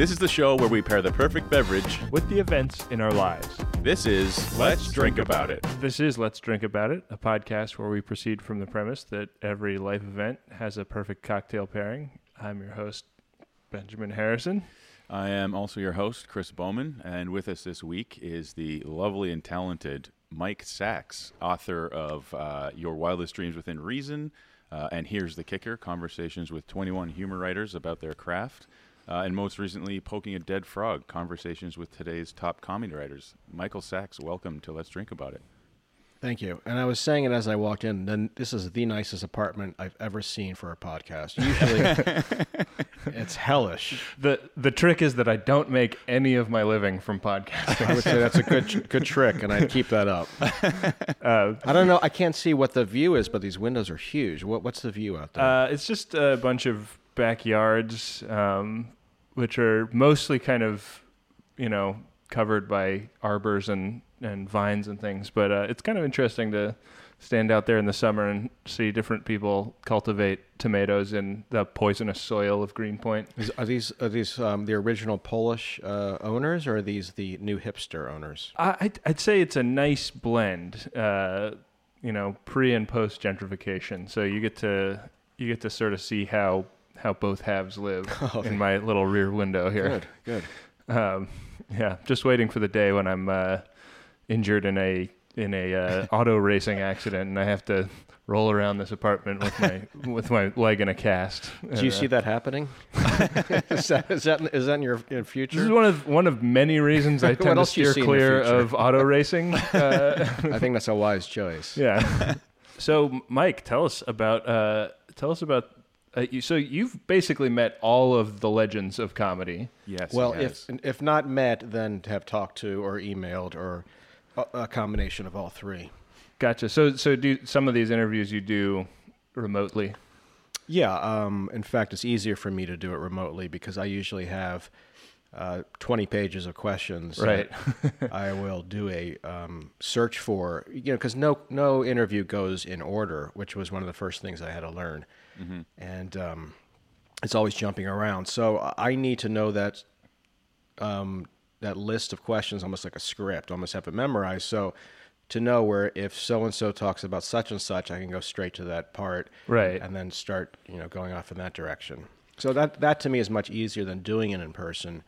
This is the show where we pair the perfect beverage. with the events in our lives. This is Let's Drink About It. This is Let's Drink About It, a podcast where we proceed from the premise that every life event has a perfect cocktail pairing. I'm your host, Benjamin Harrison. I am also your host, Chris Bowman, and with us this week is the lovely and talented Mike Sacks, author of uh, Your Wildest Dreams Within Reason, uh, and Here's the Kicker Conversations with 21 Humor Writers About Their Craft, uh, and most recently, Poking a Dead Frog Conversations with Today's Top Comedy Writers. Michael Sacks, welcome to Let's Drink About It. Thank you. And I was saying it as I walked in. Then this is the nicest apartment I've ever seen for a podcast. Usually, it's hellish. The the trick is that I don't make any of my living from podcasting. I would say that's a good good trick, and I'd keep that up. Uh, I don't know. I can't see what the view is, but these windows are huge. What, what's the view out there? Uh, it's just a bunch of backyards, um, which are mostly kind of, you know, covered by arbors and, and vines and things. But uh, it's kind of interesting to stand out there in the summer and see different people cultivate tomatoes in the poisonous soil of Greenpoint. Is, are these are these um, the original Polish uh, owners, or are these the new hipster owners? I, I'd, I'd say it's a nice blend, uh, you know, pre and post gentrification. So you get to you get to sort of see how how both halves live in my little rear window here. Good, good. Um, yeah, just waiting for the day when I'm uh, injured in a in a uh, auto racing accident and I have to roll around this apartment with my with my leg in a cast. Do you see that happening? is, that, is that is that in your, in This is one of one of many reasons I tend to steer see in the clear of auto racing. Uh, I think that's a wise choice. yeah. so, Mike, tell us about uh, tell us about. Uh, you, so you've basically met all of the legends of comedy. Yes. Well, if if not met, then have talked to or emailed or a, a combination of all three. Gotcha. So, so do some of these interviews you do remotely? Yeah. Um, in fact, it's easier for me to do it remotely because I usually have uh, 20 pages of questions. that Right. I will do a um, search for, you know, because no no interview goes in order, which was one of the first things I had to learn, and um, it's always jumping around. So I need to know that um, that list of questions almost like a script, almost have it memorized. So to know where if so and so talks about such and such, I can go straight to that part, Right. and then start you know going off in that direction. So that that to me is much easier than doing it in person,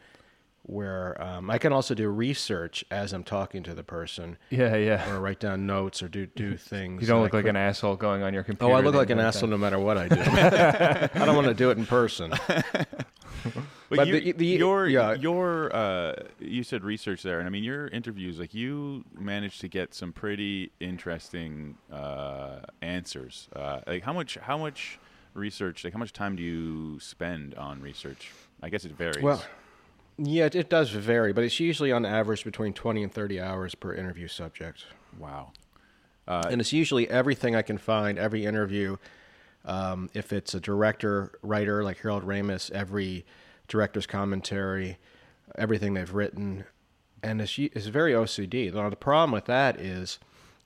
where um, I can also do research as I'm talking to the person, Yeah, yeah. or write down notes or do do things. You don't look like an asshole going on your computer. Oh, I look like an asshole time. no matter what I do. I don't want to do it in person. But, But you, the- the- your yeah. your uh, you said research there, and I mean your interviews. Like you managed to get some pretty interesting uh, answers. Uh, like how much how much research? Like how much time do you spend on research? I guess it varies. Well, yeah, it, it does vary, but it's usually on average between 20 and 30 hours per interview subject. wow. and it's usually everything I can find, every interview. Um, if it's a director, writer like Harold Ramis, every director's commentary, everything they've written, and it's it's very OCD. Now the problem with that is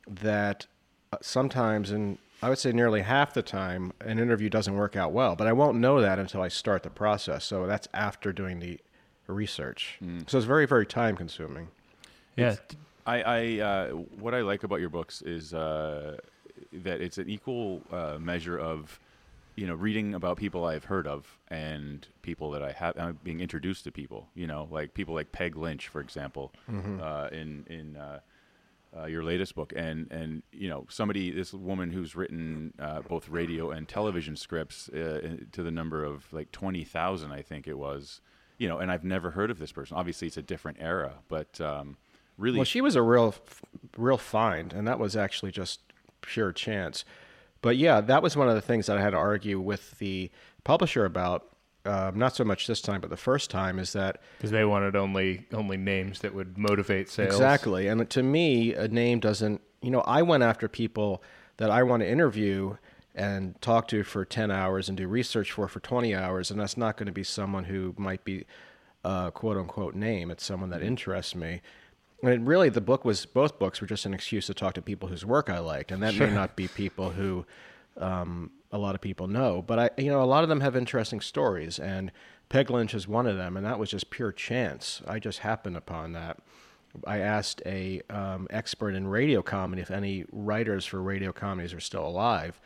that uh, sometimes, and I would say nearly half the time, an interview doesn't work out well. But I won't know that until I start the process. So that's after doing the research. So it's very very time consuming. Yeah. I, I uh, what I like about your books is uh, that it's an equal uh, measure of you know reading about people I've heard of and people that I have I'm being introduced to people. You know, like people like Peg Lynch, for example, uh, in in. Uh, uh, your latest book, and and you know somebody, this woman who's written uh, both radio and television scripts uh, to the number of like twenty thousand, I think it was. You know, and I've never heard of this person. Obviously, it's a different era, but um, really, Well, she was a real, real find, and that was actually just pure chance. But yeah, that was one of the things that I had to argue with the publisher about. Um, not so much this time, but the first time is that Because they wanted only only names that would motivate sales. exactly, and to me, a name doesn't. You know, I went after people that I want to interview and talk to for ten hours and do research for for twenty hours, and that's not going to be someone who might be a quote unquote name. It's someone that interests me. And really, the book was both books were just an excuse to talk to people whose work I liked, and that may not be people who um, a lot of people know. But I, you know, a lot of them have interesting stories, and Peg Lynch is one of them, and that was just pure chance. I just happened upon that. I asked a um, expert in radio comedy if any writers for radio comedies are still alive,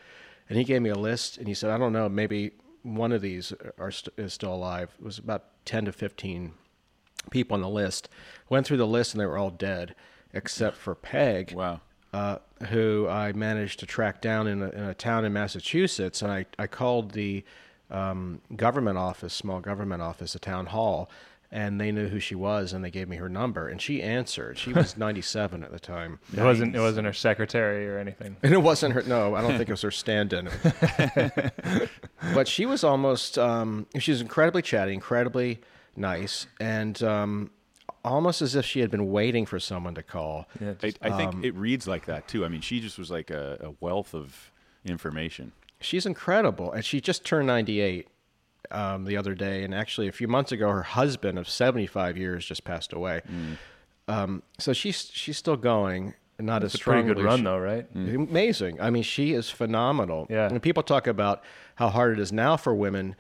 and he gave me a list, and he said, "I don't know, maybe one of these are st- is still alive." It was about ten to fifteen people on the list. Went through the list, and they were all dead, except for Peg Wow. uh, who I managed to track down in a, in a town in Massachusetts, and I, I called the um, government office, small government office, a town hall, and they knew who she was, and they gave me her number, and she answered. She was 97 at the time, It wasn't. It wasn't her secretary or anything. and it wasn't her. No, I don't think it was her stand-in. but she was almost. Um, she was incredibly chatty, incredibly nice, and um, almost as if she had been waiting for someone to call. Yeah, I, I think Um, it reads like that too. I mean, she just was like a, a wealth of information. she's incredible, and she just turned 98 um, the other day. And actually, a few months ago, her husband of 75 years just passed away. Um, so she's she's still going, not it's as a pretty good run She- though, right? Amazing. I mean, she is phenomenal. Yeah. And people talk about how hard it is now for women,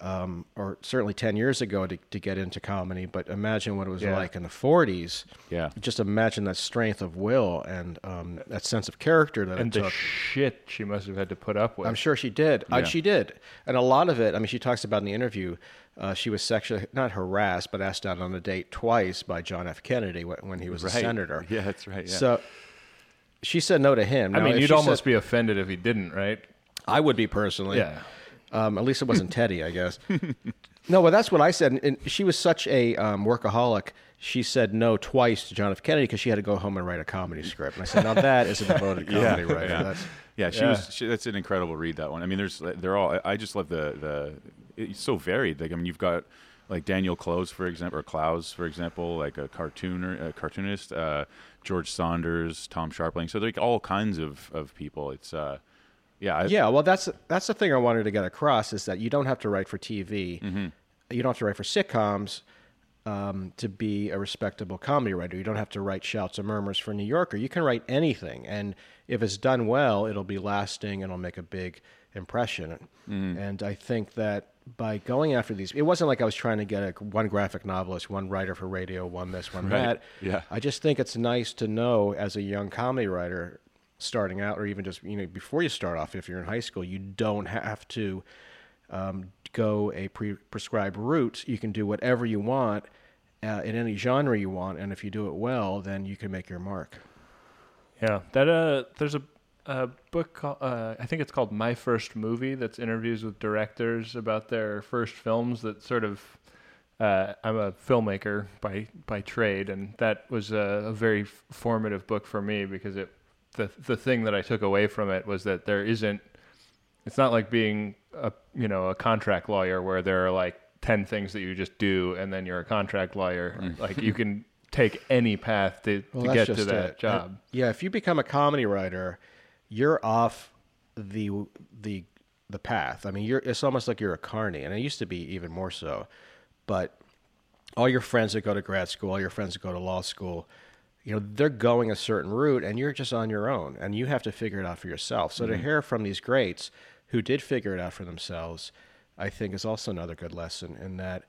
um, or certainly 10 years ago, to, to get into comedy. But imagine what it was Yeah. like in the 40s. Yeah. Just imagine that strength of will and um, that sense of character that And the took. shit she must have had to put up with. I'm sure she did. Uh, Yeah. she did. And a lot of it, I mean, she talks about in the interview, uh, she was sexually, not harassed, but asked out on a date twice by John F. Kennedy when, when he was a senator. Yeah, that's right. Yeah. So she said no to him. I Now, mean, you'd almost said- be offended if he didn't, right? I would be personally. Yeah. Um, at least it wasn't Teddy, I guess. no, but that's what I said. And, she was such a um, workaholic. She said no twice to John F. Kennedy because she had to go home and write a comedy script. And I said, now that is a devoted comedy writer. Yeah. That's, Yeah, she Yeah. was. She, that's an incredible read. That one. I mean, there's. They're all. I- I just love the the. It's so varied. Like I mean, you've got like Daniel Clowes, for example, or Klaus, for example, like a cartooner, a cartoonist, uh, George Saunders, Tom Scharpling. So they're like all kinds of of people. It's. uh yeah, I, yeah, well, that's that's the thing I wanted to get across is that you don't have to write for TV. Mm-hmm. You don't have to write for sitcoms um, to be a respectable comedy writer. You don't have to write shouts and murmurs for New Yorker. You can write anything, and if it's done well, it'll be lasting and it'll make a big impression. Mm-hmm. And I think that by going after these, it wasn't like I was trying to get a, one graphic novelist, one writer for radio, one this, one Right. that. Yeah. I just think it's nice to know as a young comedy writer starting out, or even just you know before you start off, if you're in high school, you don't have to um, go a pre- prescribed route. You can do whatever you want uh, in any genre you want, and if you do it well, then you can make your mark. Yeah, that uh, there's a, a book called uh, I think it's called My First Movie. That's interviews with directors about their first films. That sort of uh, I'm a filmmaker by by trade, and that was a, a very formative book for me because it the the thing that I took away from it was that there isn't. It's not like being a you know a contract lawyer where there are like ten things that you just do and then you're a contract lawyer. Mm. like you can take any path to, Well, to get to that it. job. Yeah, if you become a comedy writer, you're off the the the path. I mean, you're it's almost like you're a carny, and it used to be even more so. But all your friends that go to grad school, all your friends that go to law school, you know, they're going a certain route, and you're just on your own, and you have to figure it out for yourself. So to hear from these greats who did figure it out for themselves, I think is also another good lesson in that.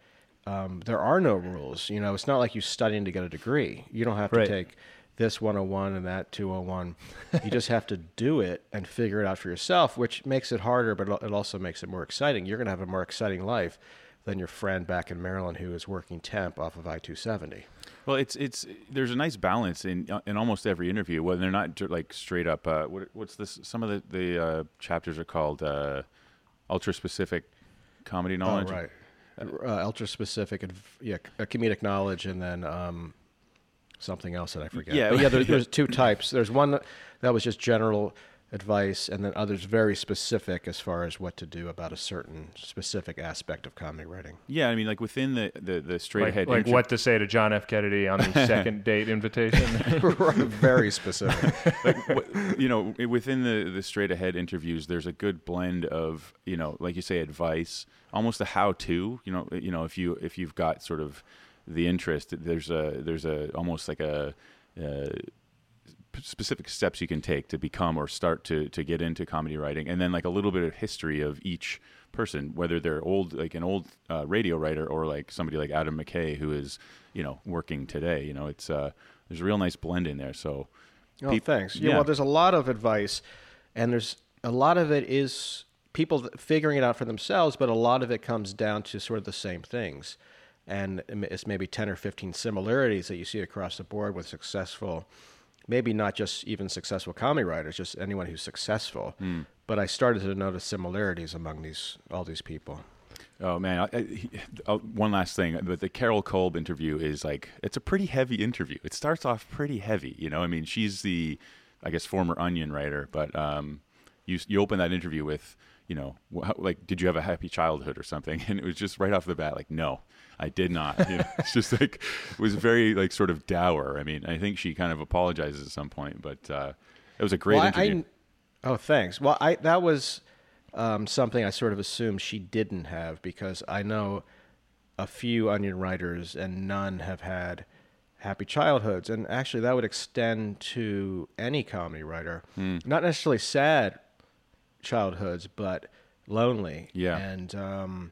Um, there are no rules. You know, it's not like you're studying to get a degree. You don't have to Right. take this 101 and that 201. you just have to do it and figure it out for yourself, which makes it harder, but it also makes it more exciting. You're going to have a more exciting life than your friend back in Maryland who is working temp off of I-270. Well, it's it's there's a nice balance in in almost every interview. When they're not like straight up. Uh, what, what's this? Some of the the uh, chapters are called uh, ultra specific comedy knowledge. Oh, right. Uh, ultra specific yeah, a comedic knowledge, and then um, something else that I forget. Yeah. But yeah. There, there's two types. There's one that was just general advice, and then others very specific as far as what to do about a certain specific aspect of comedy writing. Yeah, I mean, like within the the, the straight like, ahead. like inter- what to say to John F. Kennedy on the second date invitation. very specific. what- you know, within the the straight ahead interviews, there's a good blend of you know, like you say, advice, almost a how to. You know, you know, if you if you've got sort of the interest, there's a there's a almost like a. Uh, p- specific steps you can take to become or start to to get into comedy writing, and then like a little bit of history of each person, whether they're old like an old uh, radio writer or like somebody like Adam McKay who is you know working today. You know, it's uh, there's a real nice blend in there. So. Oh, peop- thanks. Yeah, yeah. well, there's a lot of advice, and there's a lot of it is people figuring it out for themselves, but a lot of it comes down to sort of the same things, and it's maybe ten or fifteen similarities that you see across the board with successful, maybe not just even successful comedy writers, just anyone who's successful. But I started to notice similarities among these all these people. Oh man! I, I, he- uh, one last thing, but the Carol Kolb interview is like it's a pretty heavy interview. It starts off pretty heavy, you know. I mean, she's the, I guess, former Onion writer, but um, you you open that interview with, you know, how, like, did you have a happy childhood or something? And it was just right off the bat, like, no, I did not. You know, it's just like it was very like sort of dour. I mean, I think she kind of apologizes at some point, but uh, it was a great Well, interview. I, oh, thanks. Well, I that was um, something I sort of assumed she didn't have because I know a few Onion writers and none have had happy childhoods, and actually that would extend to any comedy writer. Hmm. Not necessarily sad childhoods, but lonely. Yeah. and um,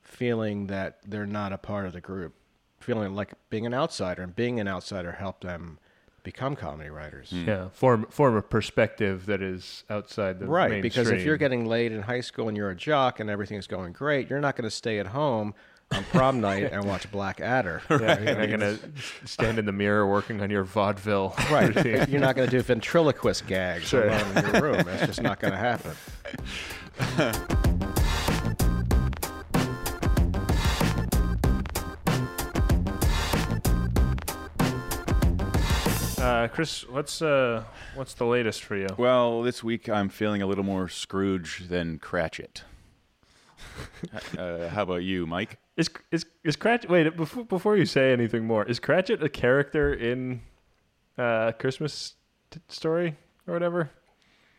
feeling that they're not a part of the group, feeling like being an outsider, and being an outsider helped them become comedy writers. Hmm. Yeah, form form a perspective that is outside the Right, because if you're getting laid in high school and you're a jock and everything's going great, you're not going to stay at home on prom night and watch Black Adder. yeah, you're not gonna stand in the mirror working on your vaudeville Right. routine. You're not going to do ventriloquist gags Sure. alone in your room. That's just not going to happen. Uh, Chris, what's uh, what's the latest for you? Well, this week I'm feeling a little more Scrooge than Cratchit. uh, how about you, Mike? Is is is Cratchit? Wait, before before you say anything more, is Cratchit a character in uh, Christmas t- Story or whatever?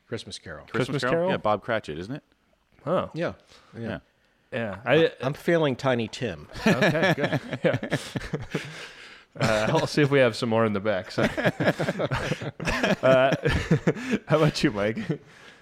Christmas Carol. Christmas Carol? Yeah, Bob Cratchit, isn't it? Oh, Yeah. Yeah. Yeah. yeah. I I'm feeling Tiny Tim. okay, good. Yeah. Uh, I'll see if we have some more in the back. So. uh, how about you, Mike?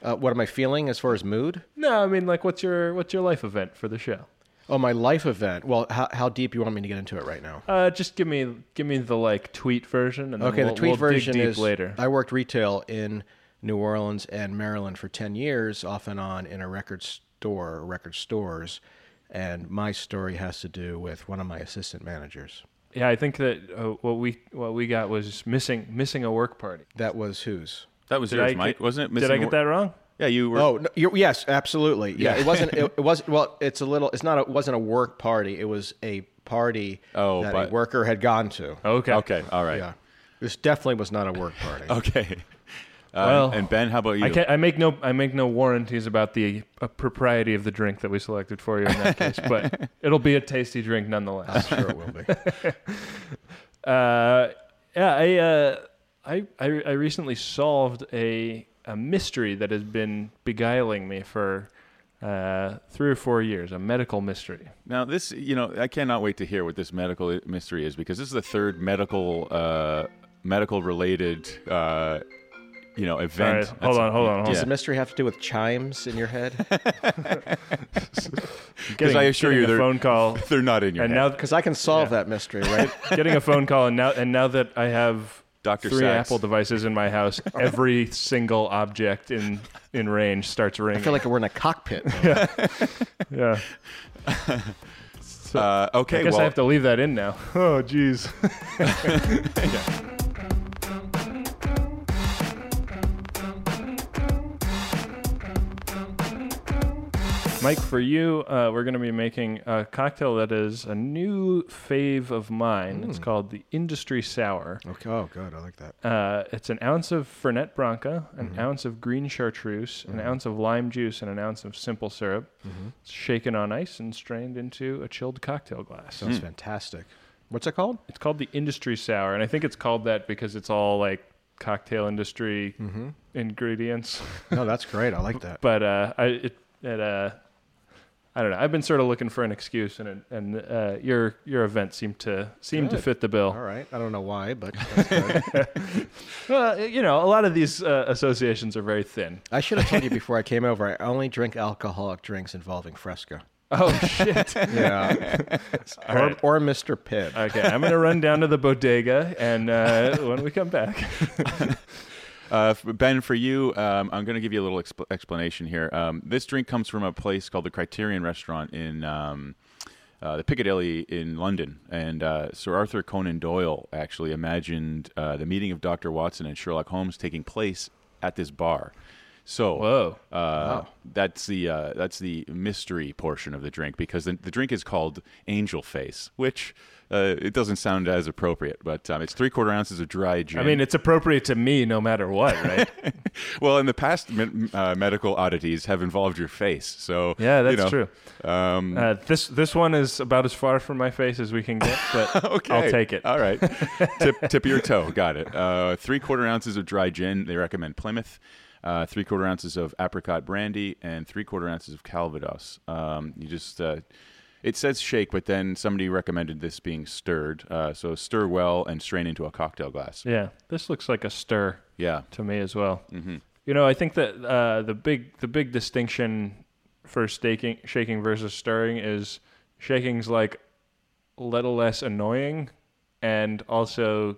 Uh, what am I feeling as far as mood? No, I mean, like, what's your what's your life event for the show? Oh, my life event. Well, how, how deep you want me to get into it right now? Uh, just give me give me the like tweet version, and Okay, we'll, the tweet we'll version is later. I worked retail in New Orleans and Maryland for 10 years, off and on in a record store, record stores. And my story has to do with one of my assistant managers. Yeah, I think that uh, what we what we got was missing missing a work party. That was whose? That was Did yours, I Mike, get- wasn't it? Did I get that wrong? Yeah, you were. Oh, no, you're, yes, absolutely. Yeah, it wasn't. It, it was well. It's a little. It's not. A, it wasn't a work party. It was a party Oh, that but- a worker had gone to. Okay. Okay, all right. Yeah, this definitely was not a work party. Okay. Uh, Well, and Ben, how about you? I can't. I make no. I make no warranties about the uh, propriety of the drink that we selected for you in that case, but it'll be a tasty drink nonetheless. sure it will be. Uh, yeah, I, uh, I, I, I recently solved a a mystery that has been beguiling me for uh, three or four years. A medical mystery. Now, this, you know, I cannot wait to hear what this medical mystery is because this is the third medical, uh, medical related, uh, you know, event. right, hold on, hold on, hold Does Yeah. the mystery have to do with chimes in your head? Because I assure you a they're- phone call, They're not in your and head. now Because I can solve that mystery, right? getting a phone call, and now and now that I have Dr. three Sacks. Apple devices in my house, every single object in in range starts ringing. I feel like we're in a cockpit. yeah. Uh, okay, I guess well, I have to leave that in now. Oh, jeez. Mike, for you, uh, we're going to be making a cocktail that is a new fave of mine. It's called the Industry Sour. Okay. Oh, good. I like that. Uh, it's an ounce of Fernet Branca, an ounce of green chartreuse, an ounce of lime juice, and an ounce of simple syrup. It's shaken on ice and strained into a chilled cocktail glass. Sounds fantastic. What's it called? It's called the Industry Sour, and I think it's called that because it's all like cocktail industry ingredients. No, that's great. I like that. but uh, I it, it uh, I don't know. I've been sort of looking for an excuse, and and uh, your your event seemed to seemed to fit the bill. All right. I don't know why, but that's good. Well, you know, a lot of these uh, associations are very thin. I should have told you before I came over. I only drink alcoholic drinks involving Fresca. Oh shit! Yeah. Or, right. or Mr. Pibb. Okay, I'm gonna run down to the bodega, and uh, when we come back, Uh, ben, for you, um, I'm going to give you a little expl- explanation here. Um, this drink comes from a place called the Criterion Restaurant in um, uh, the Piccadilly in London. And uh, Sir Arthur Conan Doyle actually imagined uh, the meeting of Dr. Watson and Sherlock Holmes taking place at this bar. So whoa, uh, that's the uh, that's the mystery portion of the drink because the, the drink is called Angel Face, which uh, it doesn't sound as appropriate, but um, it's three quarter ounces of dry gin. I mean, it's appropriate to me no matter what, right? well, in the past, uh, medical oddities have involved your face, so Yeah, you that's know, true. Um, Uh, this this one is about as far from my face as we can get, but okay, I'll take it. All right, tip tip of your toe, got it. Uh, three quarter ounces of dry gin. They recommend Plymouth. Uh, three quarter ounces of apricot brandy and three quarter ounces of Calvados. Um, you just uh, it says shake, but then somebody recommended this being stirred. Uh, so stir well and strain into a cocktail glass. Yeah, this looks like a stir Yeah. to me as well. hmm You know, I think that uh, the big the big distinction for staking, shaking versus stirring is shaking's like a little less annoying and also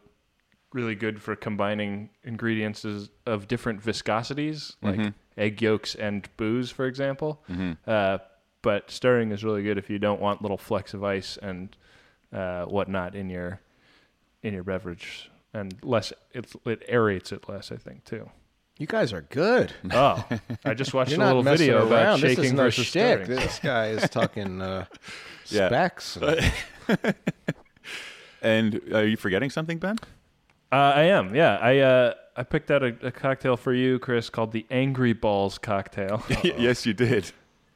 really good for combining ingredients of different viscosities, like Mhm. egg yolks and booze, for example. hmm Uh, but stirring is really good if you don't want little flecks of ice and uh, whatnot in your in your beverage, and less it it aerates it less, I think, too. You guys are good. Oh, I just watched a little messing video about around. This shaking is no versus shtick. stirring. This guy is talking uh, Yeah. specs. And are you forgetting something, Ben? Uh, I am, yeah. I uh, I picked out a, a cocktail for you, Chris, called the Angry Balls cocktail. yes, you did.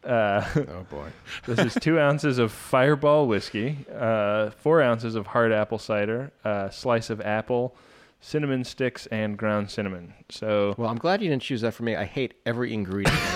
Uh, oh boy. this is two ounces of Fireball whiskey, uh, four ounces of hard apple cider, a slice of apple, cinnamon sticks, and ground cinnamon. So Well, I'm glad you didn't choose that for me. I hate every ingredient.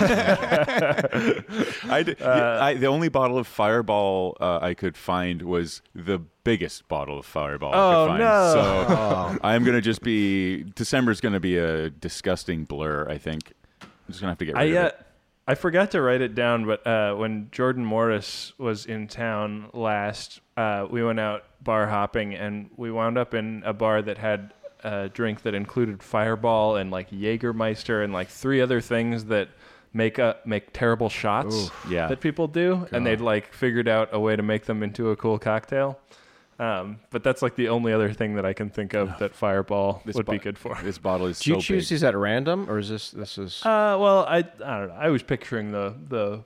I, d- Uh, I- the only bottle of Fireball uh, I could find was the biggest bottle of Fireball I Oh, could find. no. So Oh. I'm gonna just be December's gonna be a disgusting blur. I think I'm just gonna have to get rid I of uh, it. I forgot to write it down, but uh, when Jordan Morris was in town last, uh, we went out bar hopping, and we wound up in a bar that had a drink that included Fireball and like Jägermeister and like three other things that make up make terrible shots Yeah. that people do, and they'd like figured out a way to make them into a cool cocktail. Um, but that's like the only other thing that I can think of that Fireball This would be good for. This bottle is Do you choose big. these at random, or is this this is? Uh, well, I I don't know. I was picturing the the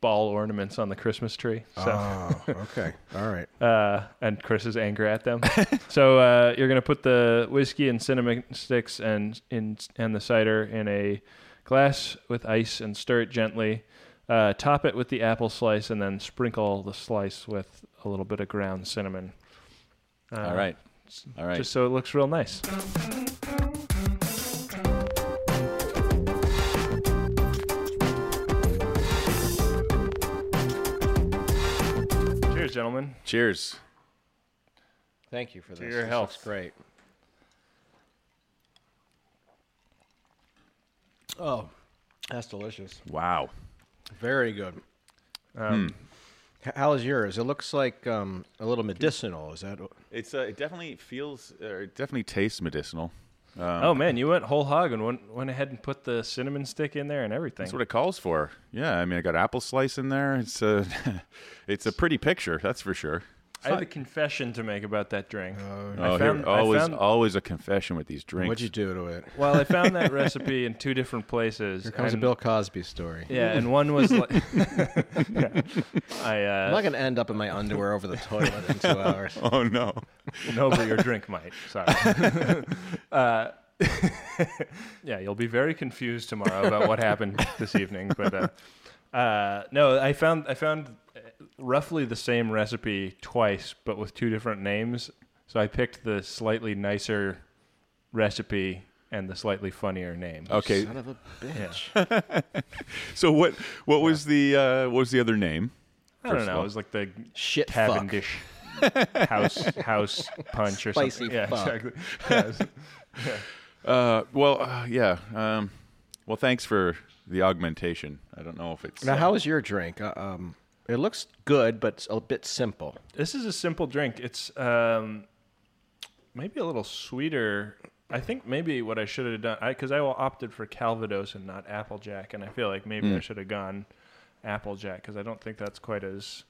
ball ornaments on the Christmas tree. So, Oh, okay. All right. uh, and Chris is angry at them. so uh, you're gonna put the whiskey and cinnamon sticks and in and the cider in a glass with ice and stir it gently. Uh, top it with the apple slice and then sprinkle the slice with a little bit of ground cinnamon. Uh, All right. All right. Just so it looks real nice. Cheers, gentlemen. Cheers. Thank you for this. your This health. looks great. Oh, that's delicious. Wow. Very good. Um, H- How is yours? It looks like um, a little medicinal. Is that? It's uh, it definitely feels or it definitely tastes medicinal. Um, Oh man, you went whole hog and went went ahead and put the cinnamon stick in there and everything. That's what it calls for. Yeah, I mean, I got apple slice in there. It's a, it's a pretty picture, that's for sure. I have a confession to make about that drink. Uh, I oh, found- here, I always, found- always a confession with these drinks. what'd you do to it? well, I found that recipe in two different places. Here comes and, a Bill Cosby story. Yeah, and one was like, Yeah. I I'm uh, not going to end up in my underwear over the toilet in two hours. Oh no! no, but your drink might. Sorry. uh, yeah, you'll be very confused tomorrow about what happened this evening. But uh, uh, no, I found I found roughly the same recipe twice, but with two different names. So I picked the slightly nicer recipe and the slightly funnier name. Okay. Son of a bitch. So what what was the uh, what was the other name? I don't know. It was like the Shit fuck. Cavendish house house punch or Spicy something. Yeah, fuck. exactly. Yes. Uh, well, uh, yeah. Um, well, thanks for the augmentation. I don't know if it's Now, how is your drink? Uh, um, it looks good, but it's a bit simple. This is a simple drink. It's um, maybe a little sweeter. I think maybe what I should have done, because I, opted for Calvados and not Applejack, and I feel like maybe I should have gone Applejack because I don't think that's quite as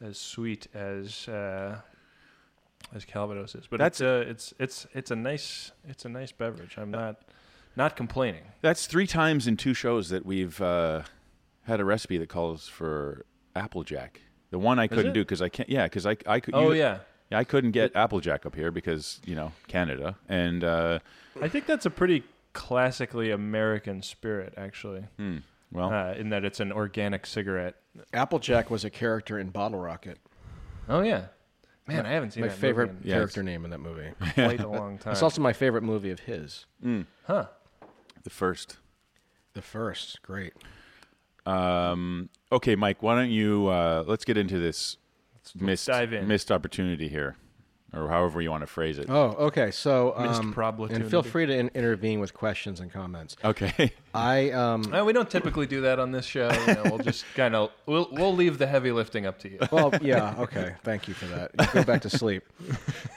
as sweet as uh, as Calvados is. But That's- it's uh, it's it's it's a nice it's a nice beverage. I'm not not complaining. That's three times in two shows that we've uh, had a recipe that calls for Applejack. The one I couldn't it? do because I can't. Yeah, because I I could. Oh you- yeah, I couldn't get Applejack up here because you know Canada and uh, I think that's a pretty classically American spirit, actually. hmm, well uh, in that it's an organic cigarette. Applejack was a character in Bottle Rocket. Oh yeah, man, I haven't seen My that favorite movie Yeah, character name in that movie. in quite a long time. It's also my favorite movie of his. huh? the first. The first, great. Um, okay, Mike, why don't you uh, let's get into this missed dive in. missed opportunity here, or however you want to phrase it. Oh, okay. So, Missed um, probability. and feel free to in- intervene with questions and comments. Okay. I um, Uh, we don't typically do that on this show. You know, we'll just kind of we'll we'll leave the heavy lifting up to you. well, yeah, okay. Thank you for that. You Go back to sleep.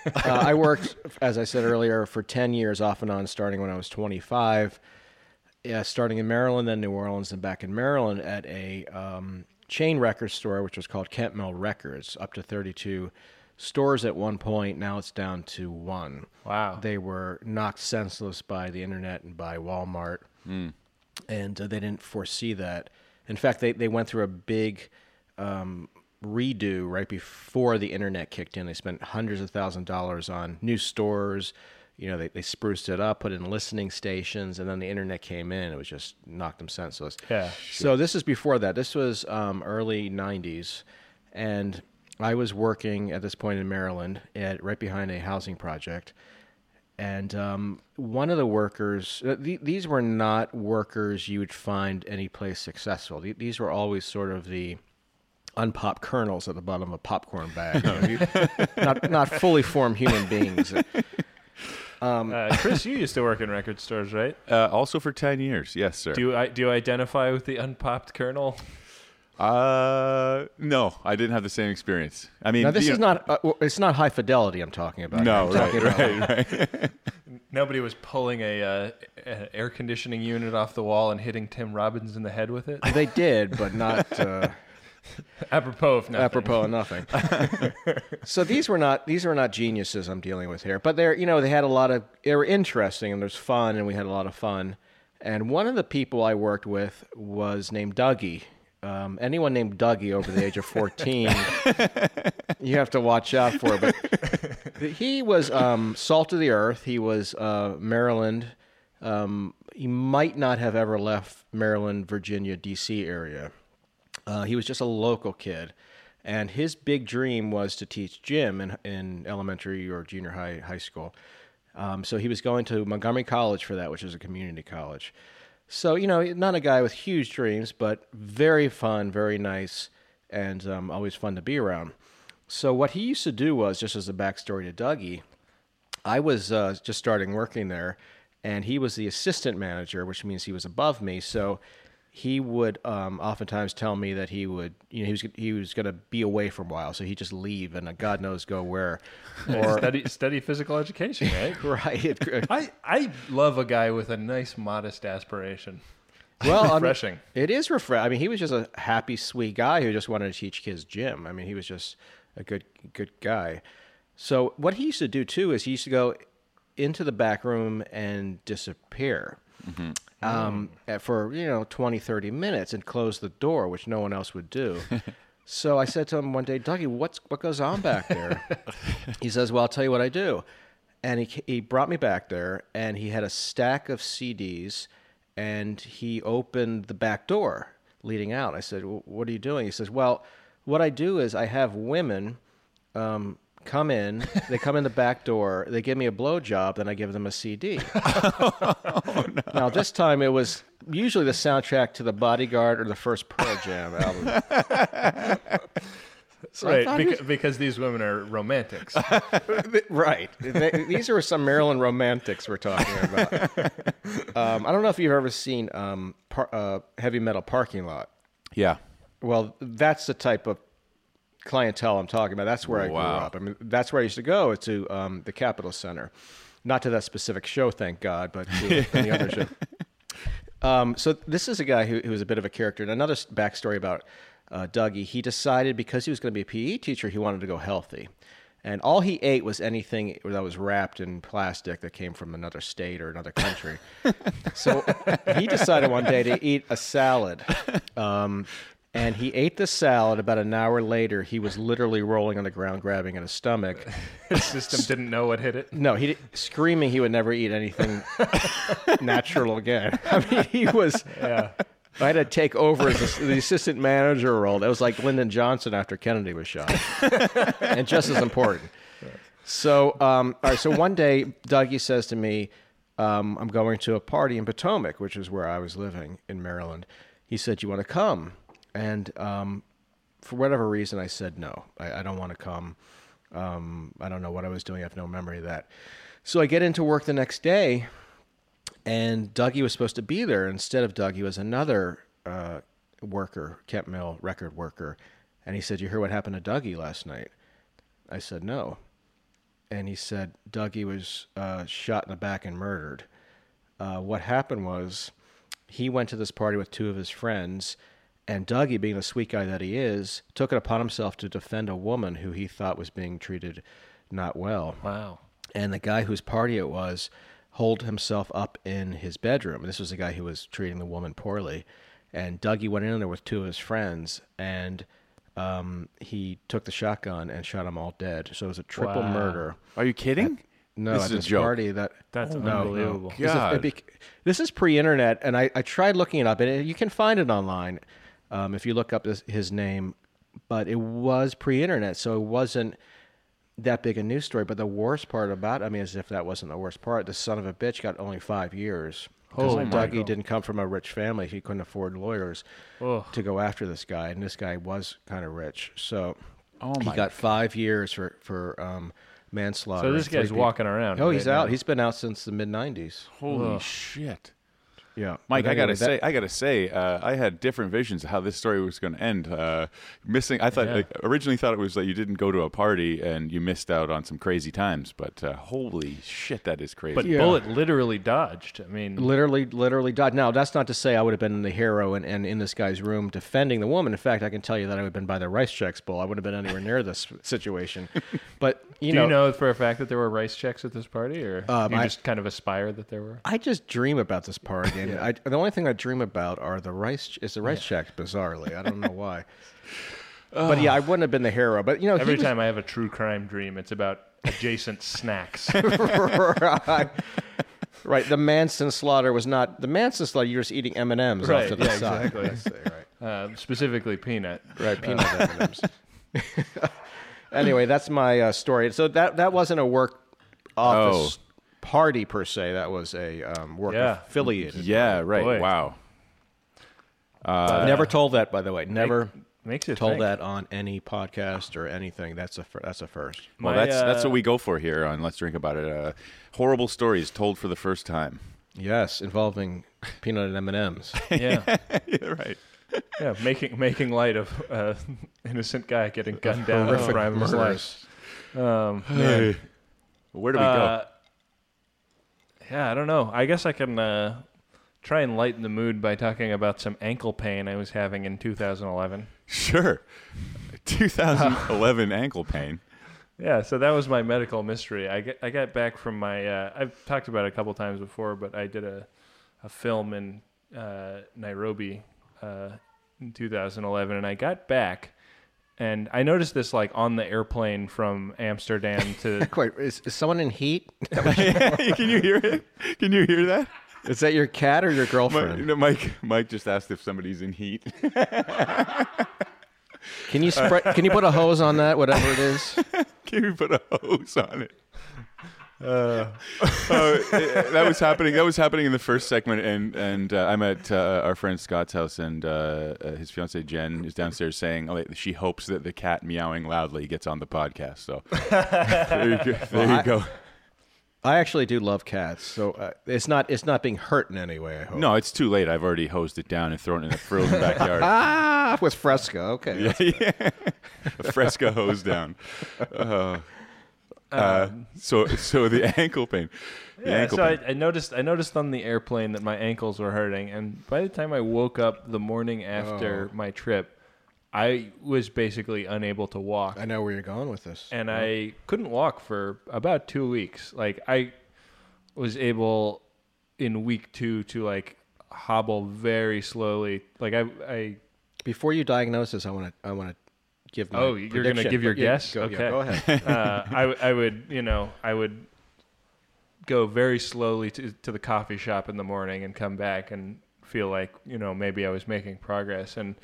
Uh, I worked, as I said earlier, for 10 years off and on, starting when I was 25. Yeah, starting in Maryland, then New Orleans, and back in Maryland at a um, chain record store, which was called Kemp Mill Records, up to 32 stores at one point. Now it's down to one. Wow. They were knocked senseless by the internet and by Walmart, and uh, they didn't foresee that. In fact, they, they went through a big um, redo right before the internet kicked in. They spent hundreds of thousands of dollars on new stores. You know, they, they spruced it up, put in listening stations, and then the internet came in. It was just knocked them senseless. Yeah. So this is before that. This was um, early '90s, and I was working at this point in Maryland, at right behind a housing project. And um, one of the workers, uh, th- these were not workers you would find any place successful. Th- these were always sort of the unpopped kernels at the bottom of a popcorn bag, you know, you- not not fully formed human beings. Uh, Chris, you used to work in record stores, right? Uh, also for ten years, yes, sir. Do you I, do you identify with the unpopped kernel? uh, no, I didn't have the same experience. I mean, Now this you is know- not uh, well, it's not high fidelity I'm talking about. No, I'm right, talking about right, right. Nobody was pulling a, uh, an air conditioning unit off the wall and hitting Tim Robbins in the head with it. They did, but not uh, Apropos of nothing. apropos of nothing. so these were not these were not geniuses I'm dealing with here, but they're you know they had a lot of they were interesting and there's fun and we had a lot of fun. And one of the people I worked with was named Dougie. Um, anyone named Dougie over the age of 14, you have to watch out for. But he was um, salt of the earth. He was uh, Maryland. Um, he might not have ever left Maryland, Virginia, D.C. area. Uh, he was just a local kid, and his big dream was to teach gym in, in elementary or junior high high school. Um, so he was going to Montgomery College for that, which is a community college. So you know, not a guy with huge dreams, but very fun, very nice, and um, always fun to be around. So what he used to do was, just as a backstory to Dougie, I was uh, just starting working there, and he was the assistant manager, which means he was above me. So he would um, oftentimes tell me that he would, you know, he was he was going to be away for a while, so he'd just leave, and uh, God knows go where. Or Study, study physical education, right? right, I, I love a guy with a nice, modest aspiration. well, I mean, Refreshing. it is refreshing. I mean, he was just a happy, sweet guy who just wanted to teach kids gym. I mean, he was just a good, good guy. So what he used to do too is he used to go into the back room and disappear um, at- for you know 20, 30 minutes and close the door, which no one else would do. so I said to him one day, Dougie, what's what goes on back there? he says, Well, I'll tell you what I do. And he he brought me back there, and he had a stack of CDs, and he opened the back door leading out. I said, well, "What are you doing?" He says, "Well, what I do is I have women um, come in, they come in the back door, they give me a blowjob, then I give them a CD. Now this time it was usually the soundtrack to the Bodyguard or the first Pearl Jam album. So right, beca- because these women are romantics. right. They- these are some Maryland romantics we're talking about. Um, I don't know if you've ever seen um, par- uh, heavy metal parking lot. Yeah. Well, that's the type of clientele I'm talking about. That's where I Wow. grew up. I mean, that's where I used to go to um, the Capitol Center, not to that specific show, thank God, but to any other show. Um, so this is a guy who, who was a bit of a character. And another backstory about uh, Dougie, he decided because he was going to be a PE teacher, he wanted to go healthy. And all he ate was anything that was wrapped in plastic that came from another state or another country. so he decided one day to eat a salad. Um, and he ate the salad. About an hour later, he was literally rolling on the ground, grabbing at his stomach. His system didn't know what hit it. No, he screaming he would never eat anything natural again. I mean, he was. Yeah. I had to take over as the, the assistant manager role. That was like Lyndon Johnson after Kennedy was shot, and just as important. So, um, all right. So one day, Dougie says to me, um, "I'm going to a party in Potomac, which is where I was living in Maryland." He said, "You want to come?" And um, for whatever reason, I said no. I, I don't want to come. Um, I don't know what I was doing. I have no memory of that. So I get into work the next day, and Dougie was supposed to be there. Instead of Dougie was another uh, worker, Kemp Mill record worker, and he said, "You hear what happened to Dougie last night?" I said, "No," and he said, "Dougie was uh, shot in the back and murdered." Uh, what happened was, he went to this party with two of his friends, and Dougie, being the sweet guy that he is, took it upon himself to defend a woman who he thought was being treated not well Wow. and the guy whose party it was holed himself up in his bedroom. This was the guy who was treating the woman poorly, and Dougie went in there with two of his friends, and um, he took the shotgun and shot them all dead. So it was a triple Wow. murder. Are you kidding? No, This at is a this joke. party that That's no, no. unbelievable. This is- God. it bec- This is pre-internet, and I, I tried looking it up, and you can find it online um, if you look up his, his name. But it was pre-internet, so it wasn't that big a news story. But the worst part about, I mean, as if that wasn't the worst part, the son of a bitch got only five years. Because Holy Dougie Michael. didn't come from a rich family; he couldn't afford lawyers Ugh. to go after this guy, and this guy was kind of rich, so Oh he my got five years for for um, manslaughter. So this guy's people- walking around. Oh, right he's now. out. He's been out since the mid '90s. Holy Ugh. shit. Yeah, Mike, But I gotta anyway, say, I gotta say, uh, I had different visions of how this story was going to end. Uh, missing, I thought Yeah. like, originally thought it was that you didn't go to a party and you missed out on some crazy times. But uh, holy shit, that is crazy. But Yeah. Bullet literally dodged. I mean, literally, literally died. Now, that's not to say I would have been the hero and, and in this guy's room defending the woman. In fact, I can tell you that I would have been by the Rice Chex Bowl. I wouldn't have been anywhere near this situation. But you do know, you know for a fact that there were rice Chex at this party, or Um, you I- just kind of aspire that there were? I just dream about this party, and I, the only thing I dream about are the rice. Is the rice Chex? Bizarrely, I don't know why. but yeah, I wouldn't have been the hero. But you know, Every was- time I have a true crime dream, it's about adjacent snacks. right. Right. The Manson slaughter was not the Manson slaughter. You're just eating M and M's off to the yeah, side. exactly. Right. uh, specifically peanut. Right. Peanut M and M's. Anyway, that's my uh, story. So that that wasn't a work office party per se. That was a um, work Yeah. affiliated. yeah, right. Boy. Wow. Never told that, by the way. Never Makes you told think. that on any podcast or anything. That's a fir- that's a first. Well, My, that's that's uh, what we go for here on Let's Drink About It. Uh, horrible stories told for the first time. Yes, involving peanut and M and M's. Yeah, yeah, right. Yeah, making making light of uh, innocent guy getting gunned down in the prime of his life. murders. Um, man. Where do we go? Uh, yeah, I don't know. I guess I can uh, try and lighten the mood by talking about some ankle pain I was having in 2011. Sure. 2011 ankle pain. Yeah, so that was my medical mystery. I get, I got back from my uh, I've talked about it a couple times before, but I did a a film in uh, Nairobi uh, in 2011, and I got back. And I noticed this like on the airplane from Amsterdam to Wait, is, is someone in heat? Can you hear it? Can you hear that? Is that your cat or your Mike, girlfriend? no, Mike, Mike just asked if somebody's in heat. Can you spread? can you put a hose on that? Whatever it is. Can't even put a hose on it. Uh, that was happening. That was happening in the first segment, and and uh, I'm at uh, our friend Scott's house, and uh, uh, his fiancee Jen is downstairs saying oh, she hopes that the cat meowing loudly gets on the podcast. So there you go. There you go. I actually do love cats, so uh, it's not it's not being hurt in any way. I hope. No, it's too late. I've already hosed it down and thrown it in the frozen backyard. Ah, with Fresca. Okay. yeah, yeah. A Fresca hose down. Uh, uh, so so the ankle pain. The Yeah, ankle so I, pain. I noticed I noticed on the airplane that my ankles were hurting, and by the time I woke up the morning after Oh. my trip, I was basically unable to walk, I know where you're going with this. and I couldn't walk for about two weeks. Like I was able in week two to like hobble very slowly. Like I I Before you diagnose this, I want to I want to give. My Oh, you're gonna give your but yeah, guess? Go, yeah, Okay. go ahead. uh, I, I would, you know, I would go very slowly to, to the coffee shop in the morning and come back and feel like, you know, maybe I was making progress. And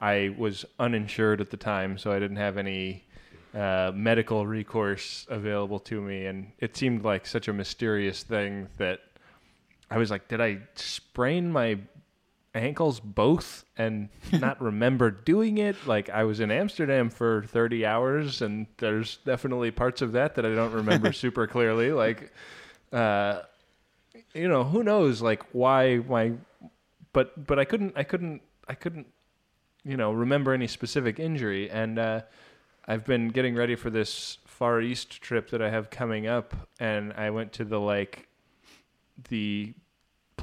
I was uninsured at the time, so I didn't have any uh, medical recourse available to me. And it seemed like such a mysterious thing that I was like, did I sprain my ankles both and not remember doing it. Like I was in Amsterdam for 30 hours and there's definitely parts of that that I don't remember super clearly. Like, uh, you know, who knows like why my, but, but I couldn't, I couldn't, I couldn't, you know, remember any specific injury. And, uh, I've been getting ready for this Far East trip that I have coming up and I went to the like, the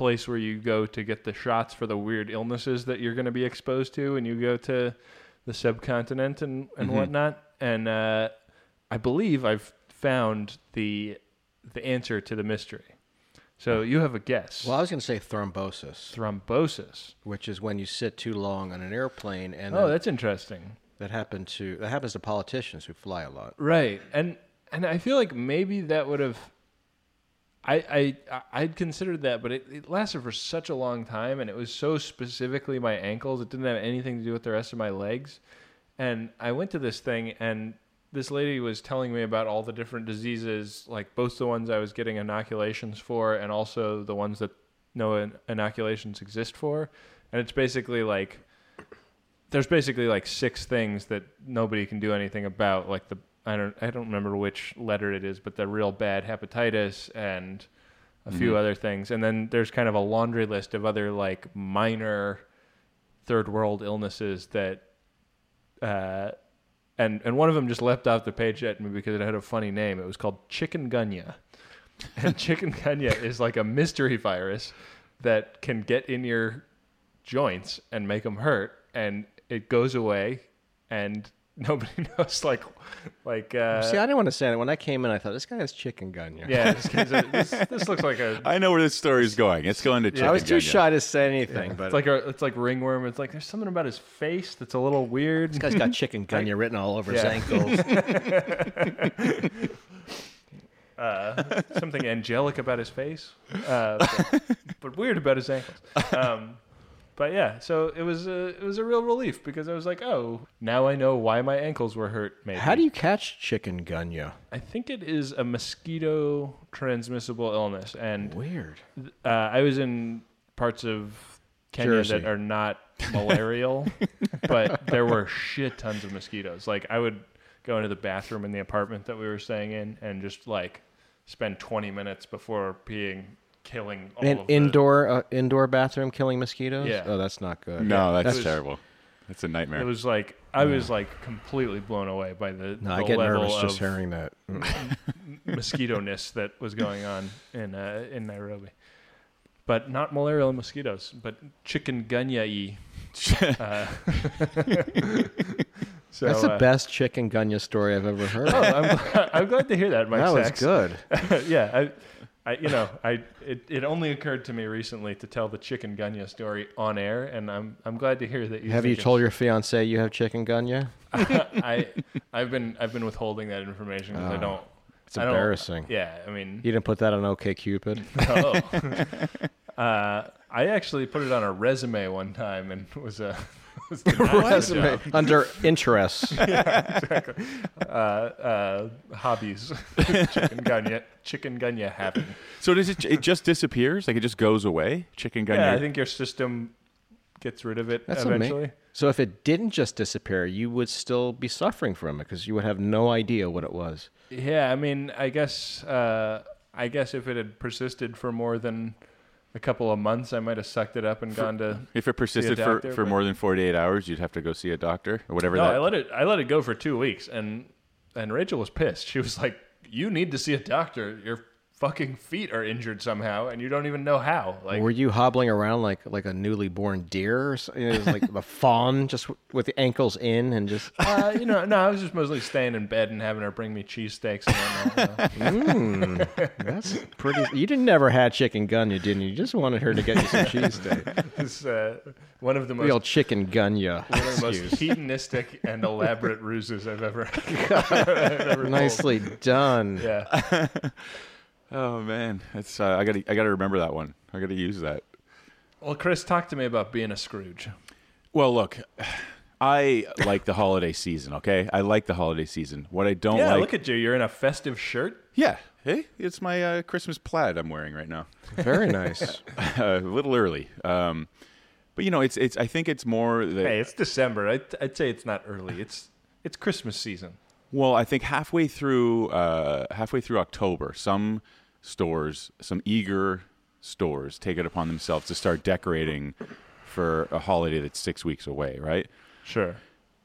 place where you go to get the shots for the weird illnesses that you're going to be exposed to and you go to the subcontinent and, and Mhm. whatnot. And uh, I believe I've found the the answer to the mystery. So you have a guess. well, I was going to say thrombosis, Thrombosis. which is when you sit too long on an airplane, and Oh, that's interesting. that happened to that happens to politicians who fly a lot. Right. And and I feel like maybe that would have I I I'd considered that, but it, it lasted for such a long time and it was so specifically my ankles. It didn't have anything to do with the rest of my legs. And I went to this thing and this lady was telling me about all the different diseases, like both the ones I was getting inoculations for and also the ones that no in- inoculations exist for. And it's basically like there's basically like six things that nobody can do anything about, like the I don't I don't remember which letter it is, but the real bad hepatitis and a few Mhm. other things. And then there's kind of a laundry list of other like minor third world illnesses that uh and and one of them just leapt off the page at me because it had a funny name. It was called chikungunya. And chikungunya is like a mystery virus that can get in your joints and make them hurt and it goes away and nobody knows like like uh See, I didn't want to say that. When I came in, I thought this guy has chicken gun. yeah this, kid's a- this, this looks like a I know where this story is going. It's going to. I was too chikungunya. shy to say anything, but it's like a, it's like ringworm it's like there's something about his face that's a little weird this guy's got chicken gun written all over his ankles. uh, something angelic about his face, uh, but, but weird about his ankles. Um, but yeah, so it was a it was a real relief because I was like, oh, now I know why my ankles were hurt. Maybe How do you catch chikungunya? I think it is a mosquito transmissible illness, and Weird. uh, I was in parts of Kenya Jersey. that are not malarial, but there were shit tons of mosquitoes. Like I would go into the bathroom in the apartment that we were staying in and just like spend 20 minutes before peeing, killing all An of the- indoor uh, indoor bathroom killing mosquitoes. Yeah. Oh, that's not good. No, that's It was- terrible. That's a nightmare. It was like I was like completely blown away by the, No, the I get level nervous just hearing that. Mm. mosquito-ness that was going on in uh, in Nairobi. But not malarial mosquitoes, but chikungunya-y. Uh, so, That's the uh, best chikungunya story I've ever heard. Oh, I'm, glad- I'm glad to hear that, Mike that was good. yeah, I, I, you know, I it, it only occurred to me recently to tell the chikungunya story on air, and I'm I'm glad to hear that you Have you told your fiance you have chikungunya? I I've been I've been withholding that information because I Oh, don't. It's I don't- embarrassing. Yeah, I mean, You didn't put that on OK Cupid. oh. uh, I actually put it on a resume one time and was a nine Resume under interests. uh, uh, hobbies, chikungunya, chicken gunya having. So does it? It just disappears? Like it just goes away? Chicken gun. Yeah, I think your system gets rid of it That's eventually. amazing. So if it didn't just disappear, you would still be suffering from it because you would have no idea what it was. Yeah, I mean, I guess, uh, I guess if it had persisted for more than a couple of months, I might have sucked it up and gone to. if it persisted for, for more than forty eight hours, you'd have to go see a doctor or whatever. No, that. I let it. I let it go for two weeks, and and Rachel was pissed. She was like, "You need to see a doctor. Your fucking feet are injured somehow, and you don't even know how." Like, Were you hobbling around like like a newly born deer, or something? It was like a fawn, just with the ankles in and just. uh, you know, no, I was just mostly staying in bed and having her bring me cheesesteaks and whatnot. you. Mm, that's pretty. You didn't never had chicken gun, you didn't. You just wanted her to get you some cheesesteak. It's uh, one of the most Real chicken gun ya. one of the most hedonistic and elaborate ruses I've ever, I've ever. Nicely done. Yeah. Oh man, it's. Uh, I gotta. I gotta remember that one. I gotta use that. Well, Chris, talk to me about being a Scrooge. Well, look, I like the holiday season. Okay, I like the holiday season. What I don't Yeah, like. look at you. You're in a festive shirt. yeah. Hey, it's my uh, Christmas plaid I'm wearing right now. Very nice. a little early. Um, but you know, it's it's. I think it's more that. Hey, it's December. I'd, I'd say it's not early. It's it's Christmas season. Well, I think halfway through uh, halfway through October, some stores, some eager stores, take it upon themselves to start decorating for a holiday that's six weeks away, right? Sure.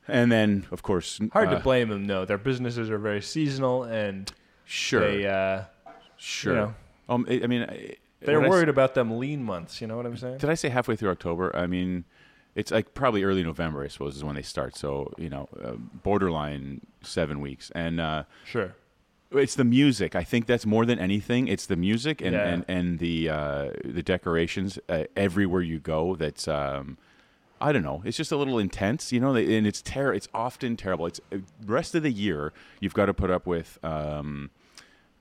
And then, of course, Hard uh, to blame them, though. Their businesses are very seasonal, and Sure, they uh, sure. know, um, I I mean, I- they're what I worried about them lean months. You know what I'm saying? Did I say halfway through October? I mean, it's like probably early November, I suppose, is when they start. So you know, uh, borderline seven weeks, and uh, Sure. It's the music. I think that's more than anything. It's the music and Yeah. and, and the uh, the decorations uh, everywhere you go. That's um, I don't know. It's just a little intense, you know. And it's ter- It's often terrible. It's uh, rest of the year you've got to put up with. Um,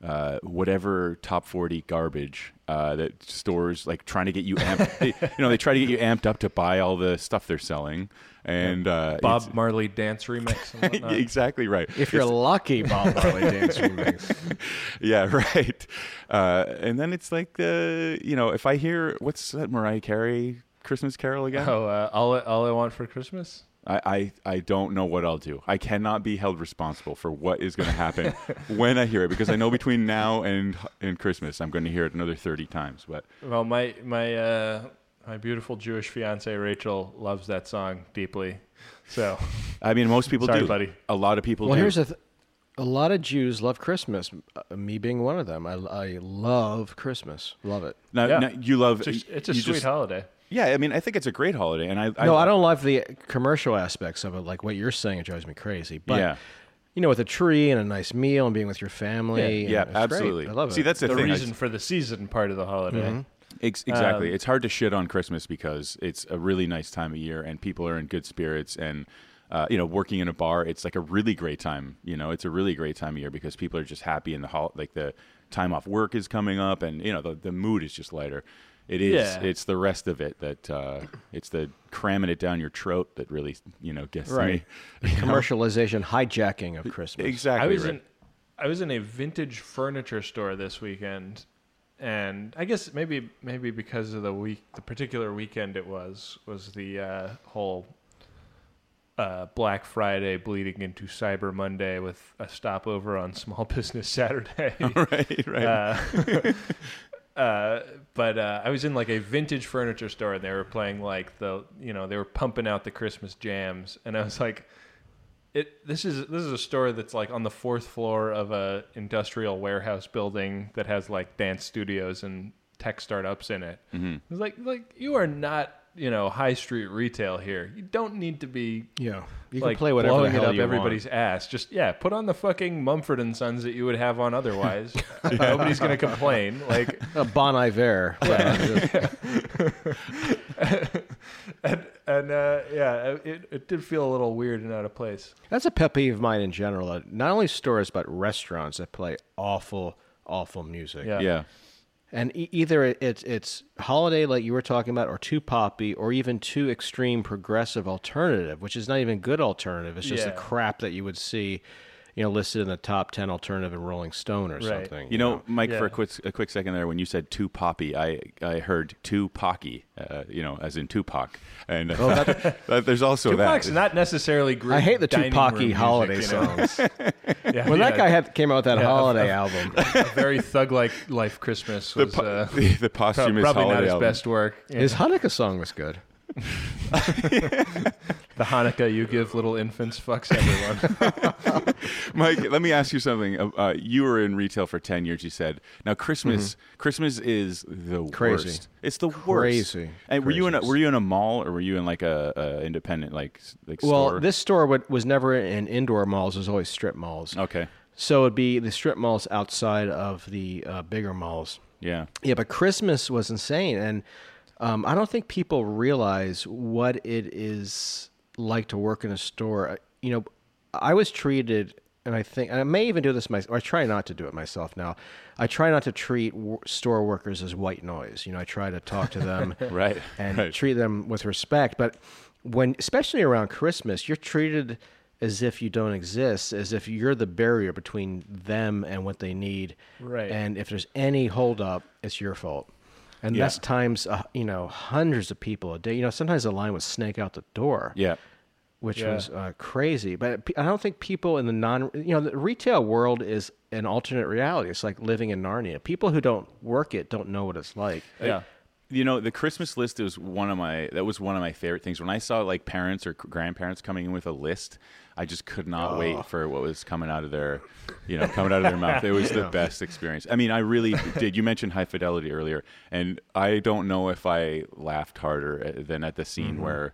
uh, whatever top 40 garbage uh, that stores like trying to get you amped they, you know they try to get you amped up to buy all the stuff they're selling and uh, Bob Marley dance remix. And whatnot. exactly right If you're lucky, Bob Marley dance remix. yeah, right. Uh, and then it's like, uh, you know, if I hear what's that Mariah Carey Christmas Carol again, oh, uh, all I, all I want for Christmas. I, I I don't know what I'll do. I cannot be held responsible for what is going to happen when I hear it because I know between now and and Christmas I'm going to hear it another thirty times. But Well, my my uh, my beautiful Jewish fiance Rachel loves that song deeply. So I mean, most people Sorry, do. buddy. A lot of people do. Well, do. here's the th- a lot of Jews love Christmas. uh, Me being one of them, I, I love Christmas. Love it. now, Yeah. now you love. it's a, it's a sweet just- holiday. Yeah, I mean, I think it's a great holiday, and I, I no, I don't love the commercial aspects of it, like what you're saying. It drives me crazy. But yeah, you know, with a tree and a nice meal and being with your family, yeah, and it's great. absolutely. I love it. See, that's the, The thing. Reason for the season part of the holiday. Ex- exactly. Um, it's hard to shit on Christmas because it's a really nice time of year and people are in good spirits and uh, you know working in a bar it's like a really great time you know it's a really great time of year because people are just happy and the hol- like the time off work is coming up and you know the, the mood is just lighter it is Yeah. it's the rest of it that uh, it's the cramming it down your throat that really you know gets Right. me commercialization, hijacking of Christmas. exactly I was right. in I was in a vintage furniture store this weekend, and I guess maybe maybe because of the week, the particular weekend it was was the uh, whole uh, Black Friday bleeding into Cyber Monday with a stopover on Small Business Saturday. right right Uh, uh, but uh, I was in like a vintage furniture store and they were playing like the you know they were pumping out the Christmas jams and I was like, it this is this is a store that's like on the fourth floor of a industrial warehouse building that has like dance studios and tech startups in it. Mhm. It's like like you are not you know high street retail here. You don't need to be Yeah, you like can play whatever the blowing hell it up you everybody's ass. Just yeah, put on the fucking Mumford and Sons that you would have on otherwise. Nobody's gonna complain. Like. A Bon Iver. and, and uh, yeah, it, it did feel a little weird and out of place. That's a pet peeve of mine in general. uh, Not only stores but restaurants that play awful, awful music. Yeah. yeah And e- either it- it's it's holiday like you were talking about, or too poppy, or even too extreme progressive alternative, which is not even good alternative. It's just the crap that you would see, you know, listed in the top ten alternative in Rolling Stone or Right. something. You know, Mike, for a quick a quick second there, when you said too poppy, I I heard too pocky, uh, you know, as in Tupac, and uh, that, there's also Tupac's that. not necessarily great. I hate the dining Tupac room music, holiday you know? songs. Yeah, when that guy had came out with that Yeah, holiday a- album, a very thug-like life Christmas the, was po- uh, the, the posthumous probably not his album. best work. Yeah. his Hanukkah song was good. The Hanukkah you give little infants fucks everyone. Mike, let me ask you something. Uh, Uh, you were in retail for ten years. You said now Christmas. Christmas is the Mm-hmm. Crazy. worst. It's the worst. Crazy. And were you in a, were you in a mall or were you in like a, a independent like like Well, store? this store would, was never in indoor malls; it was always strip malls. okay. So it'd be the strip malls outside of the uh, bigger malls. Yeah. Yeah, but Christmas was insane, and um, I don't think people realize what it is like to work in a store. Uh, You know, I was treated, and I think, and I may even do this myself. Or I try not to do it myself now. I try not to treat w- store workers as white noise. You know, I try to talk to them Right. and right. treat them with respect. But when, especially around Christmas, you're treated as if you don't exist, as if you're the barrier between them and what they need. Right. And if there's any holdup, it's your fault. And Yeah. that's times, uh, you know, hundreds of people a day. You know, sometimes the line would snake out the door, yeah. which Yeah. was uh, crazy. But I don't think people in the non, you know, the retail world is an alternate reality. It's like living in Narnia. People who don't work it don't know what it's like. yeah. You know, the Christmas list was one of my that was one of my favorite things. When I saw like parents or grandparents coming in with a list, I just could not Oh. wait for what was coming out of their, you know, coming out of their mouth. It was the best experience. I mean, I really did. You mentioned High Fidelity earlier, and I don't know if I laughed harder uh, than at the Mm-hmm. scene where,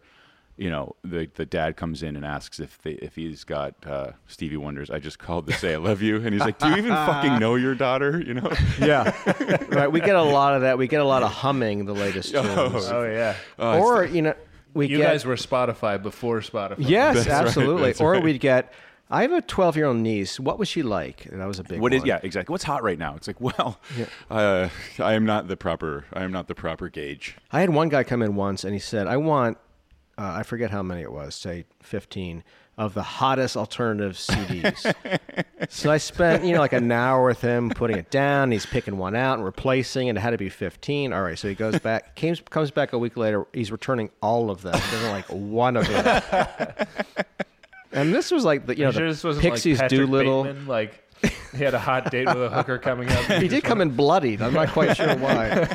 you know, the the dad comes in and asks if they if he's got uh, Stevie Wonder's. I just called to say I love you, and he's like, "Do you even fucking know your daughter?" You know. Yeah, right. We get a lot of that. We get a lot of humming the latest tunes, Oh yeah. or you know, we You get guys were Spotify before Spotify. yes, That's absolutely. that's or right. we'd get. I have a 12 year old niece. What was she like? And that was a big. What one. is yeah exactly what's hot right now it's like well uh, i am not the proper i am not the proper gauge I had one guy come in once and he said, I want, uh, I forget how many it was, say 15, of the hottest alternative CDs. so I spent, you know, like an hour with him putting it down. He's picking one out and replacing it. It had to be 15. All right. So he goes back, came, comes back a week later. He's returning all of them. He doesn't like one of them. and this was like the, you know, sure the this wasn't Pixies like Doolittle. Bateman, like he had a hot date with a hooker coming up. He did come in bloodied. I'm not quite sure why.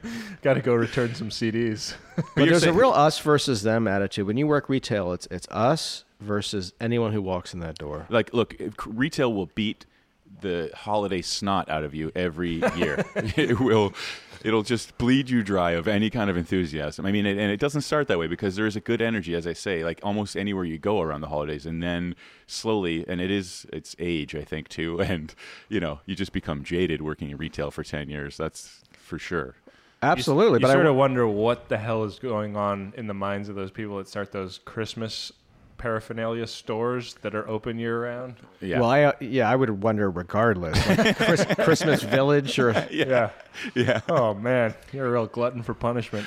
Got to go return some CDs. But you're there's saying- a real us versus them attitude. When you work retail, it's it's us versus anyone who walks in that door. like look retail will beat the holiday snot out of you every year it will it'll just bleed you dry of any kind of enthusiasm. I mean it, and it doesn't start that way because there is a good energy as i say like almost anywhere you go around the holidays. And then slowly and it is it's age i think too. And you know you just become jaded working in retail for 10 years that's for sure. Absolutely, you but sort I, of wonder what the hell is going on in the minds of those people that start those Christmas paraphernalia stores that are open year round. yeah well, I uh, yeah, I would wonder regardless. Like Chris, Christmas Village or Yeah. yeah Oh man, you're a real glutton for punishment.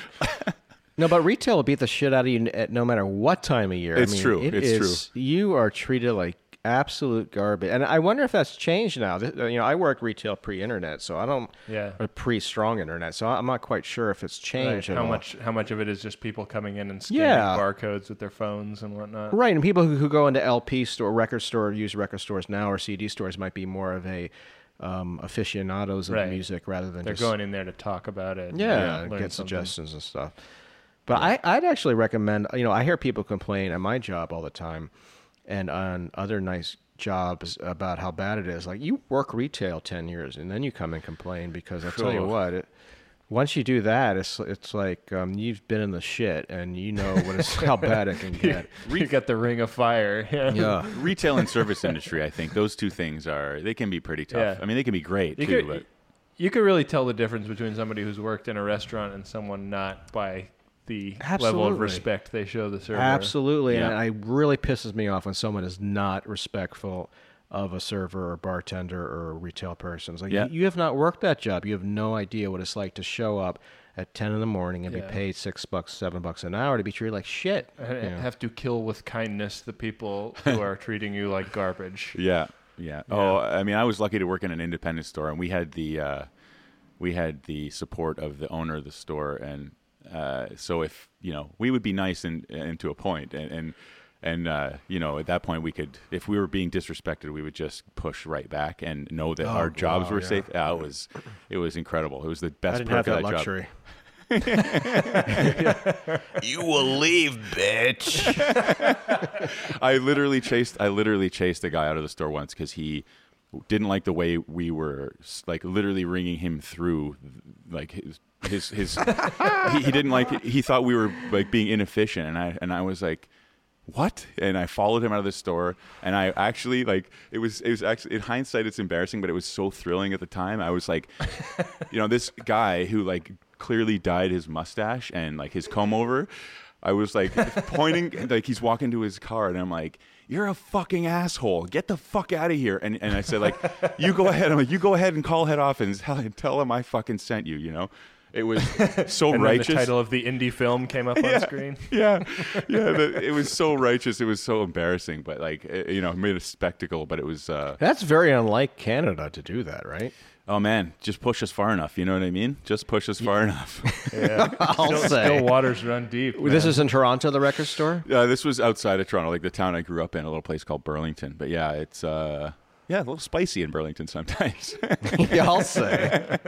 no, but retail will beat the shit out of you at no matter what time of year. It's I mean, true. it It's is- You are treated like absolute garbage, and I wonder if that's changed now. You know, I work retail pre-internet, so I don't. Yeah. Or pre-strong internet, so I'm not quite sure if it's Right. changed. at How all. much? How much of it is just people coming in and scanning Yeah. barcodes with their phones and whatnot? Right, and people who, who go into LP store, record store, use record stores now, or CD stores might be more of a um, aficionados of Right. music rather than They're just going in there to talk about it. and, yeah, get something. suggestions and stuff. But I, I'd actually recommend. You know, I hear people complain at my job all the time, and on other nice jobs about how bad it is. Like you work retail ten years, and then you come and complain because I tell you what. It, once you do that, it's it's like um, you've been in the shit, and you know what it's, how bad it can get. you got the ring of fire. Yeah. Yeah. retail and service industry i think those two things are they can be pretty tough Yeah. i mean they can be great You too could, but you could really tell the difference between somebody who's worked in a restaurant and someone not by the level of Absolutely. respect they show the server. Absolutely, Yeah. and it really pisses me off when someone is not respectful of a server or bartender or a retail person. It's like Yeah. you, you have not worked that job. You have no idea what it's like to show up at ten in the morning and Yeah. be paid six bucks, seven bucks an hour to be treated like shit. I you have to kill with kindness the people who are treating you like garbage. Yeah, yeah. Oh, I mean, I was lucky to work in an independent store, and we had the uh, we had the support of the owner of the store, and uh, so if you know, we would be nice and and to a point, and and and uh, you know, at that point, we could, if we were being disrespected, we would just push right back and know that Oh, our jobs wow, were yeah. safe. Yeah, it was it was incredible. It was the best I best didn't perk have of that that job. luxury. You will leave, bitch. I literally chased. I literally chased a guy out of the store once because he didn't like the way we were like literally ringing him through, like his his his. he, he didn't like. He thought we were like being inefficient, and I and I was like. What? And I followed him out of the store, and I actually like it was. It was actually in hindsight, it's embarrassing, but it was so thrilling at the time. I was like, you know, this guy who like clearly dyed his mustache and like his comb over. I was like pointing, like he's walking to his car, and I'm like, "You're a fucking asshole! Get the fuck out of here!" And and I said like, "You go ahead." I'm like, "You go ahead and call head office and tell, tell him I fucking sent you." You know, it was so And then righteous. the title of the indie film came up on screen. yeah, yeah, the, it was so righteous. It was so embarrassing, but like it, you know, made a spectacle. But it was. uh That's very unlike Canada to do that, right? Oh man, just push us far enough. You know what I mean? Just push us far enough. Yeah. I'll still, say. still waters run deep. This is in Toronto, the record store. Uh, this was outside of Toronto, like the town I grew up in, a little place called Burlington. But yeah, it's uh, yeah, a little spicy in Burlington sometimes. yeah, I'll say.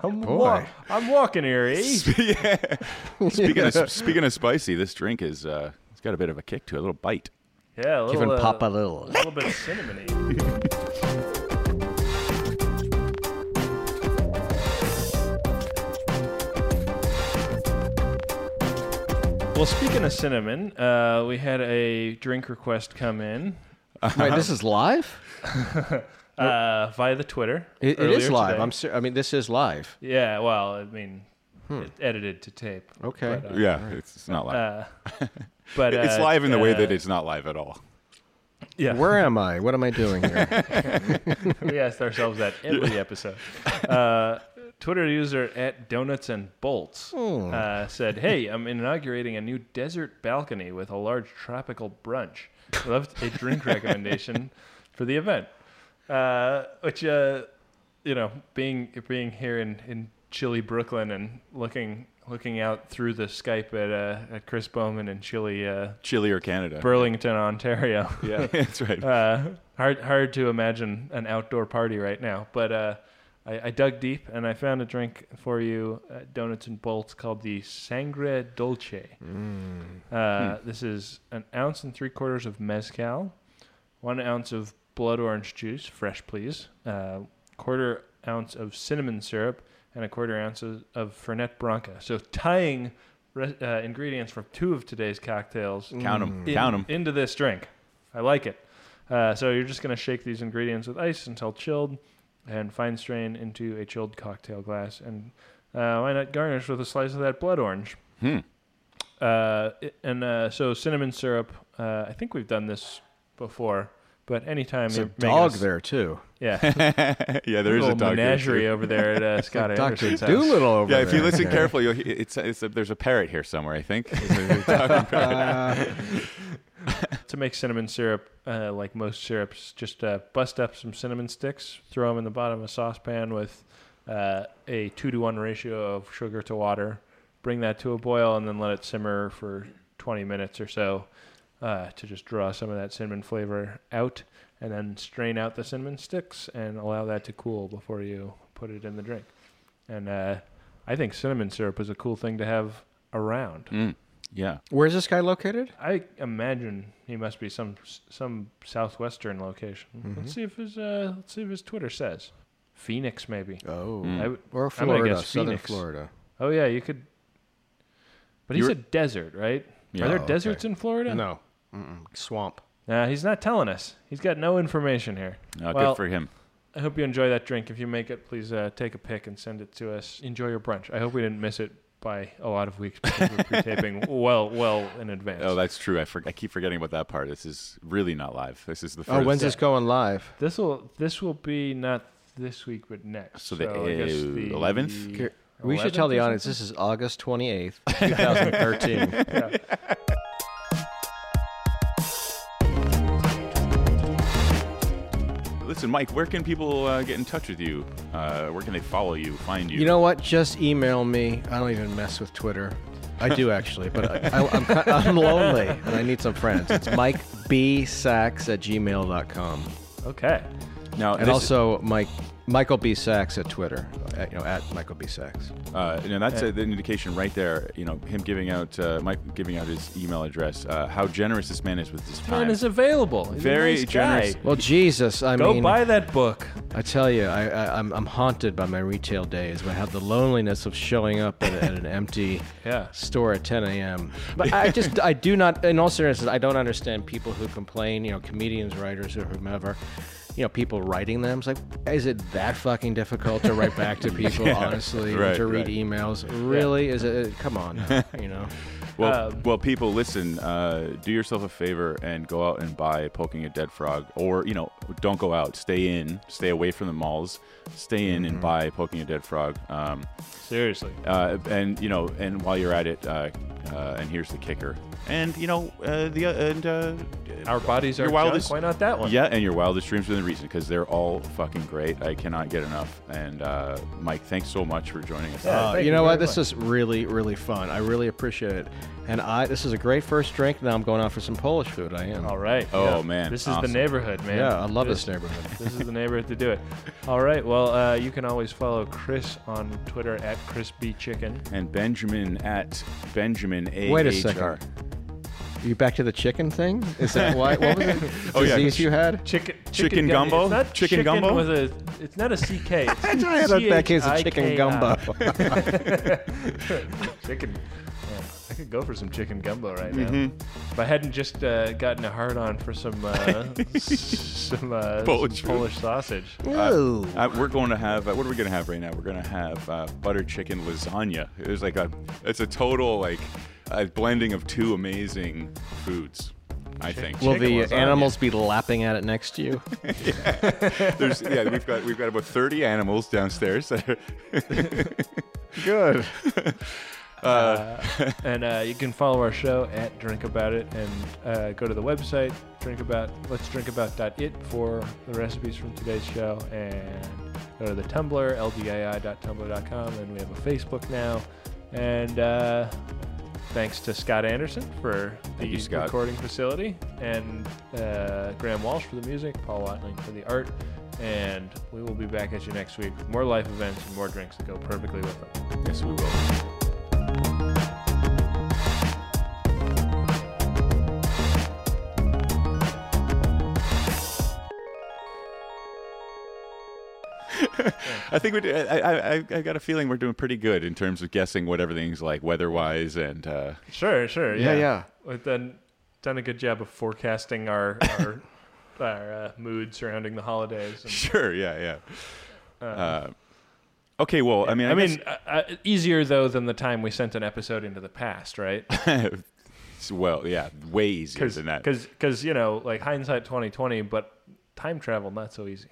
I'm, Boy. wa- I'm walking here, eh? yeah. Speaking of speaking of spicy, this drink is uh, it's got a bit of a kick to it, a little bite. Yeah, a little, Giving uh, Papa a little. a little bit cinnamony. Well, speaking of cinnamon, uh, we had a drink request come in Wait, this is live. uh, via the Twitter. It, it earlier live. today. I'm. Ser- I mean, this is live. Yeah, well, I mean, it's edited to tape. Okay. But, uh, Yeah, it's, it's not live. Uh, but it's uh, live in the way that uh, it's not live at all. yeah. Where am I? What am I doing here? we asked ourselves that every episode. Uh, Twitter user at Donuts and Bolts Hmm. uh, said, "Hey, I'm inaugurating a new desert balcony with a large tropical brunch. Left a drink recommendation for the event." Uh, which, uh, you know, being being here in, in chilly Brooklyn and looking looking out through the Skype at uh, at Chris Bowman in chilly uh, Chile or Canada. Burlington, Ontario. yeah, that's right. Uh, hard hard to imagine an outdoor party right now, but uh, I, I dug deep and I found a drink for you, at Donuts and Bolts, called the Sangre Dolce. Uh, This is an ounce and three quarters of mezcal, one ounce of blood orange juice, fresh please, uh, quarter ounce of cinnamon syrup, and a quarter ounce of, of Fernet Branca. So tying re- uh, ingredients from two of today's cocktails count them. in- Count them. into this drink. I like it. Uh, so you're just going to shake these ingredients with ice until chilled, and fine strain into a chilled cocktail glass. And uh, why not garnish with a slice of that blood orange? Hmm. Uh, it- and uh, so cinnamon syrup. Uh, I think we've done this before, but anytime There's a you're making dog s- there too. yeah, yeah, there is a little dog there, menagerie too. over there at uh, Scott Doctor Anderson's house. Doolittle over Yeah, there. if you listen carefully, you'll, he- it's, it's a, there's a parrot here somewhere. I think. to make cinnamon syrup, uh, like most syrups, just uh, bust up some cinnamon sticks, throw them in the bottom of a saucepan with uh, a two to one ratio of sugar to water. Bring that to a boil and then let it simmer for 20 minutes or so uh, to just draw some of that cinnamon flavor out. And then strain out the cinnamon sticks and allow that to cool before you put it in the drink. And uh, I think cinnamon syrup is a cool thing to have around. Mm, yeah. Where's this guy located? I imagine he must be some some southwestern location. Mm-hmm. Let's see if his uh, let's see if his Twitter says Phoenix maybe. Oh, Mm. I would, or I'm gonna Florida, southern Phoenix. Florida. oh yeah, you could. But he You were- said desert, right? Yeah. Are there Oh, deserts okay. in Florida? No, Mm-mm. swamp. Nah, he's not telling us. He's got no information here. Well- good for him. I hope you enjoy that drink. If you make it, please uh, take a pic and send it to us. Enjoy your brunch. I hope we didn't miss it by a lot of weeks because we're pre-taping well, well in advance. Oh, that's true. I, for, I keep forgetting about that part. This is really not live. This is the first. Oh, when's this going live? this will this will be not this week, but next. So the, I guess uh, the 11th? Here, We should tell the audience this is August 28th, 2013. Yeah. Listen, Mike, where can people uh, get in touch with you? Uh, where can they follow you, find you? You know what? Just email me. I don't even mess with Twitter. I do actually, but I, I, I'm, I'm lonely and I need some friends. It's Mike B Sacks at gmail.com. Okay. now, And also Mike Michael B Sacks at Twitter. At, you know, at Michael B Sacks. Uh, and that's Yeah. a, an indication right there. You know, him giving out uh, Mike giving out his email address. Uh, how generous this man is with his time. Man is available. He's Very nice generous. guy. Well, Jesus, I Go mean, buy that book. I tell you, I, I, I'm, I'm haunted by my retail days. I have the loneliness of showing up at, at an empty Yeah. store at 10 a.m. But I just, I do not, in all seriousness, I don't understand people who complain, you know, comedians, writers, or whomever, you know, people writing them. It's like, is it that fucking difficult to write back to people, honestly, right, to read right. emails? Really? Is it, come on, you know? Well, Um, well, people, listen. Uh, do yourself a favor and go out and buy "Poking a Dead Frog," or you know, don't go out. Stay in. Stay away from the malls. Stay in Mm-hmm. and buy "Poking a Dead Frog." Um, Seriously. uh, and you know, and while you're at it, uh, uh, and here's the kicker. And you know, uh, the uh, and uh, Our bodies are your junk. wildest. Why not that one? Yeah, and your wildest dreams within reason because they're all fucking great. I cannot get enough. And uh, Mike, thanks so much for joining us. Yeah. Uh, you you know what? very This much. is really, really fun. I really appreciate it. And I, this is a great first drink. Now I'm going out for some Polish food. I am. All right. Oh, yeah. man. This is Awesome. the neighborhood, man. Yeah, I love this neighborhood. This is the neighborhood to do it. All right. Well, uh, you can always follow Chris on Twitter at Chris B Chicken. And Benjamin at Benjamin A. Wait a second. Are you back to the chicken thing? Is that why? What was it? Oh, yeah. Disease you had? Chicken. Chicken gum- gumbo? It's not Chicken chicken gumbo? With a. It's not a CK. It's I had a back case of chicken gumbo. chicken. Yeah, I could go for some chicken gumbo right now. Mm-hmm. If I hadn't just uh, gotten a hard on for some uh, some uh, Polish some food. Polish sausage. Ooh. Uh, we're going to have. Uh, what are we going to have right now? We're going to have uh, butter chicken lasagna. It's like a. It's a total like a blending of two amazing foods. I think. Will Chicken the lasagna. animals be lapping at it next to you? There's yeah. We've got we've got about thirty animals downstairs. that are- Good. Uh, and uh, you can follow our show at Drink About It and uh, go to the website drink about let's drink about it for the recipes from today's show and go to the Tumblr ldii.tumblr.com and we have a Facebook now and uh, thanks to Scott Anderson for the you, Scott. recording facility and uh, Graham Walsh for the music, Paul Watling for the art. And we will be back at you next week with more life events and more drinks that go perfectly with them. yes, we will. I think we. Do, I, I I I got a feeling we're doing pretty good in terms of guessing what everything's like weather-wise, and uh, Sure, sure. Yeah, Yeah, yeah. We've done done a good job of forecasting our our, our uh, mood surrounding the holidays. And, sure, yeah, yeah. uh, Uh, okay, well, I mean, I, I mean, uh, uh, easier though than the time we sent an episode into the past, right? well, yeah, way easier Because than that. because you know, like hindsight twenty twenty, but time travel not so easy.